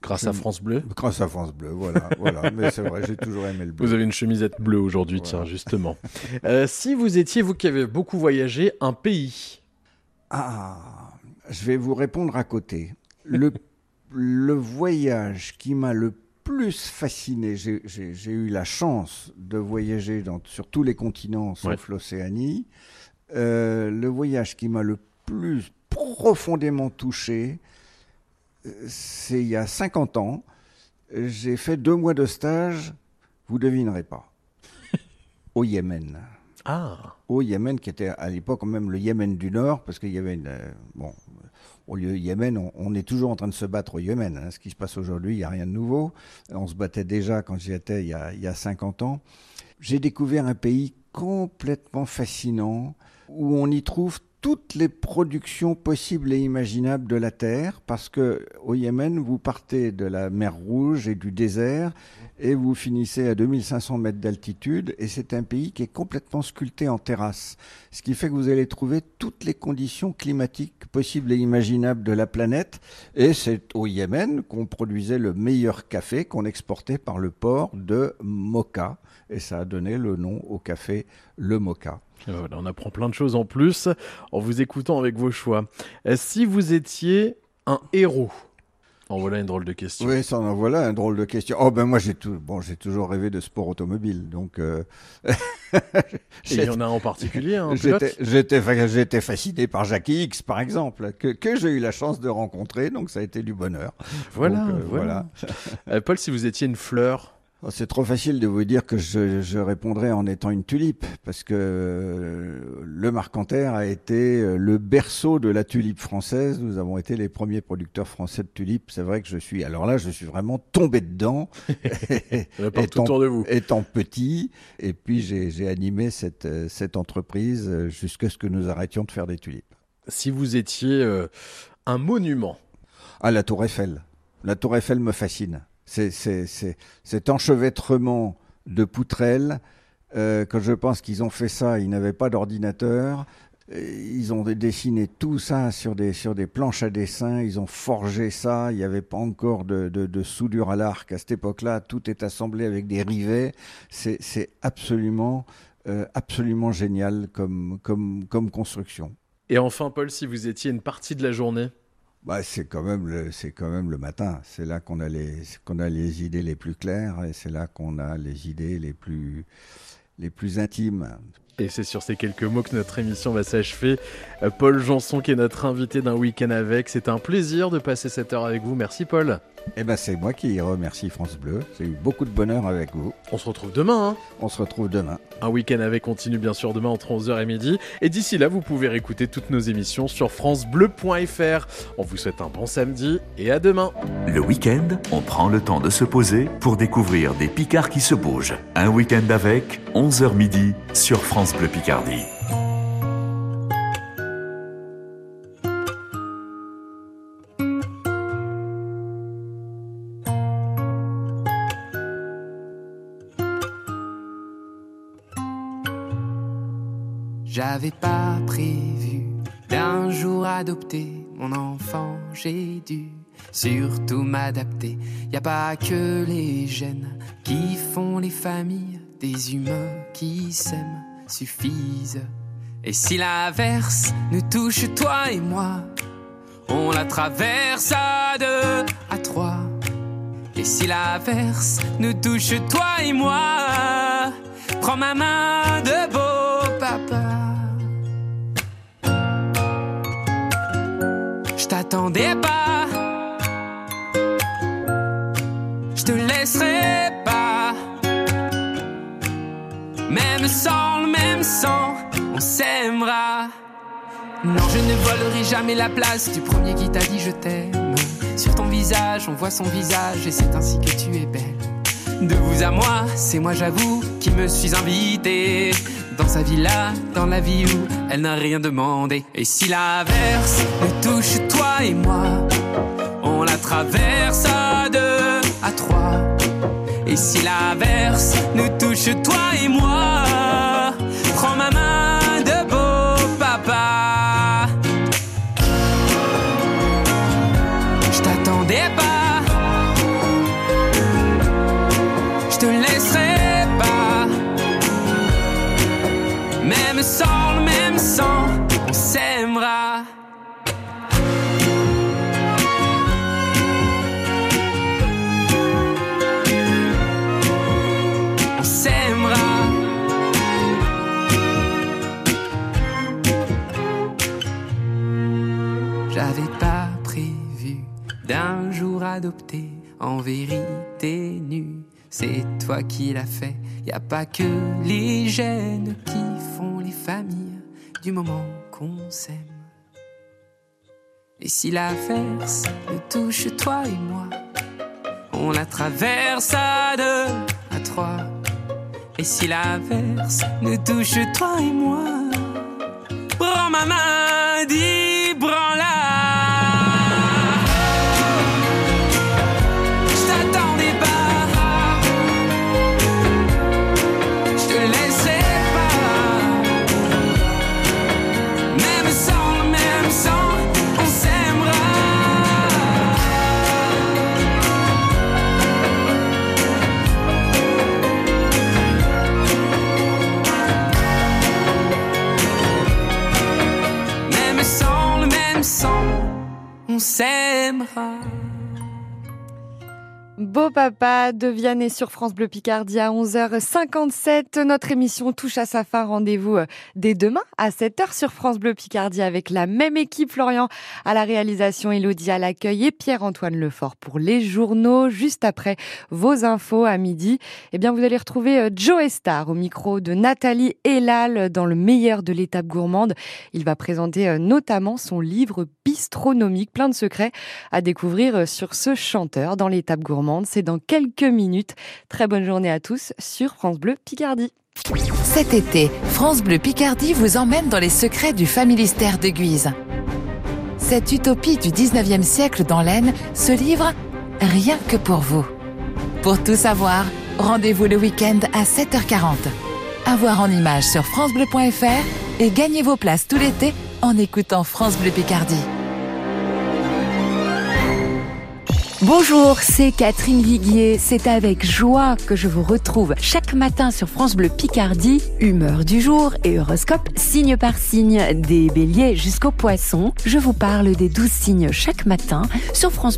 Grâce à France Bleu? Grâce à France Bleu, voilà. voilà. Mais c'est vrai, j'ai toujours aimé le bleu. Vous avez une chemisette bleue aujourd'hui, tiens, justement. Euh, si vous étiez, vous qui avez beaucoup voyagé, un pays? Ah, je vais vous répondre à côté. Le, le voyage qui m'a le plus fasciné, j'ai- eu la chance de voyager dans, sur tous les continents sauf Ouais. l'Océanie. Euh, le voyage qui m'a le plus profondément touché, euh, c'est il y a 50 ans. J'ai fait deux mois de stage, vous devinerez pas, au Yémen Ah au Yémen, qui était à l'époque même le Yémen du Nord, parce qu'il y avait une. euh, bon, au lieu Yémen, on, est toujours en train de se battre au Yémen. hein. Ce qui se passe aujourd'hui, il n'y a rien de nouveau. On se battait déjà quand j'y étais il y a, il y a 50 ans. J'ai découvert un pays complètement fascinant, où on y trouve toutes les productions possibles et imaginables de la terre, parce que au Yémen, vous partez de la mer Rouge et du désert, et vous finissez à 2500 mètres d'altitude, et c'est un pays qui est complètement sculpté en terrasse, ce qui fait que vous allez trouver toutes les conditions climatiques possibles et imaginables de la planète, et c'est au Yémen qu'on produisait le meilleur café qu'on exportait par le port de Mocha, et ça a donné le nom au café Le Mocha. Voilà, on apprend plein de choses en plus en vous écoutant avec vos choix. Euh, si vous étiez un héros En voilà une drôle de question. Oui, ça en voilà un drôle de question. Oh ben moi j'ai tout, bon j'ai toujours rêvé de sport automobile, donc. euh, Et il y en a en particulier, un J'étais, fasciné par Jackie X, par exemple, que, que j'ai eu la chance de rencontrer, donc ça a été du bonheur. Voilà, Donc, euh, voilà. Euh, Paul, si vous étiez une fleur C'est trop facile de vous dire que je, je répondrais en étant une tulipe, parce que euh, le Marcanterre a été euh, le berceau de la tulipe française. Nous avons été les premiers producteurs français de tulipes. C'est vrai que je suis, alors là, je suis vraiment tombé dedans. Partout autour de vous. Étant petit, et puis j'ai, animé cette, euh, cette entreprise jusqu'à ce que nous arrêtions de faire des tulipes. Si vous étiez euh, un monument Ah, la Tour Eiffel. La Tour Eiffel me fascine. C'est, cet enchevêtrement de poutrelles. euh, quand je pense qu'ils ont fait ça, ils n'avaient pas d'ordinateur. Euh, Ils ont dessiné tout ça sur des, sur des planches à dessin. Ils ont forgé ça. Il n'y avait pas encore de, de, de soudure à l'arc à cette époque-là. Tout est assemblé avec des rivets. C'est, c'est absolument, euh, absolument génial comme, comme, comme construction. Et enfin, Paul, si vous étiez une partie de la journée Bah, c'est quand même le, c'est quand même le matin. C'est là qu'on a les, qu'on a les idées les plus claires et c'est là qu'on a les idées les plus, les plus intimes. Et c'est sur ces quelques mots que notre émission va s'achever. Euh, Paul Janson qui est notre invité d'un week-end avec. C'est un plaisir de passer cette heure avec vous. Merci Paul. Eh ben c'est moi qui remercie France Bleu. J'ai eu beaucoup de bonheur avec vous. On se retrouve demain. Hein On se retrouve demain. Un week-end avec continue bien sûr demain entre 11h et midi. Et d'ici là, vous pouvez réécouter toutes nos émissions sur francebleu.fr. On vous souhaite un bon samedi et à demain. Le week-end, on prend le temps de se poser pour découvrir des Picards qui se bougent. Un week-end avec 11h midi sur France Bleu Picardie. J'avais pas prévu d'un jour adopter mon enfant, j'ai dû surtout m'adapter. Y a pas que les gènes qui font les familles, des humains qui s'aiment suffisent. Et si l'inverse nous touche toi et moi, on la traverse à deux, à trois. Et si l'inverse nous touche toi et moi, prends ma main de beau papa. Je t'attendais pas, je te laisserai pas. Même sans on s'aimera. Non, je ne volerai jamais la place du premier qui t'a dit je t'aime. Sur ton visage, on voit son visage et c'est ainsi que tu es belle. De vous à moi, c'est moi j'avoue qui me suis invité dans sa villa, dans la vie où elle n'a rien demandé. Et si l'averse nous touche toi et moi, on la traverse à deux, à trois. Et si l'averse nous touche toi et moi, en vérité nu. C'est toi qui l'as fait. Y a pas que les gènes qui font les familles du moment qu'on s'aime. Et si l'averse nous touche toi et moi, on la traverse à deux, à trois. Et si l'averse nous touche toi et moi, prends ma main, dis branle-la. Je Beau papa de Vianney sur France Bleu Picardie à 11h57. Notre émission touche à sa fin. Rendez-vous euh, dès demain à 7h sur France Bleu Picardie avec la même équipe. Florian à la réalisation, Elodie à l'accueil et Pierre-Antoine Lefort pour les journaux. Juste après vos infos à midi, eh bien, vous allez retrouver euh, Joe Star au micro de Nathalie Elal dans le meilleur de l'étape gourmande. Il va présenter euh, notamment son livre bistronomique, plein de secrets à découvrir sur ce chanteur dans l'étape gourmande. C'est dans quelques minutes. Très bonne journée à tous sur France Bleu Picardie. Cet été, France Bleu Picardie vous emmène dans les secrets du familistère de Guise. Cette utopie du 19e siècle dans l'Aisne se livre rien que pour vous. Pour tout savoir, rendez-vous le week-end à 7h40. À voir en images sur francebleu.fr et gagnez vos places tout l'été en écoutant France Bleu Picardie. Bonjour, c'est Catherine Viguier. C'est avec joie que je vous retrouve chaque matin sur France Bleu Picardie. Humeur du jour et horoscope signe par signe, des béliers jusqu'aux poissons. Je vous parle des douze signes chaque matin sur France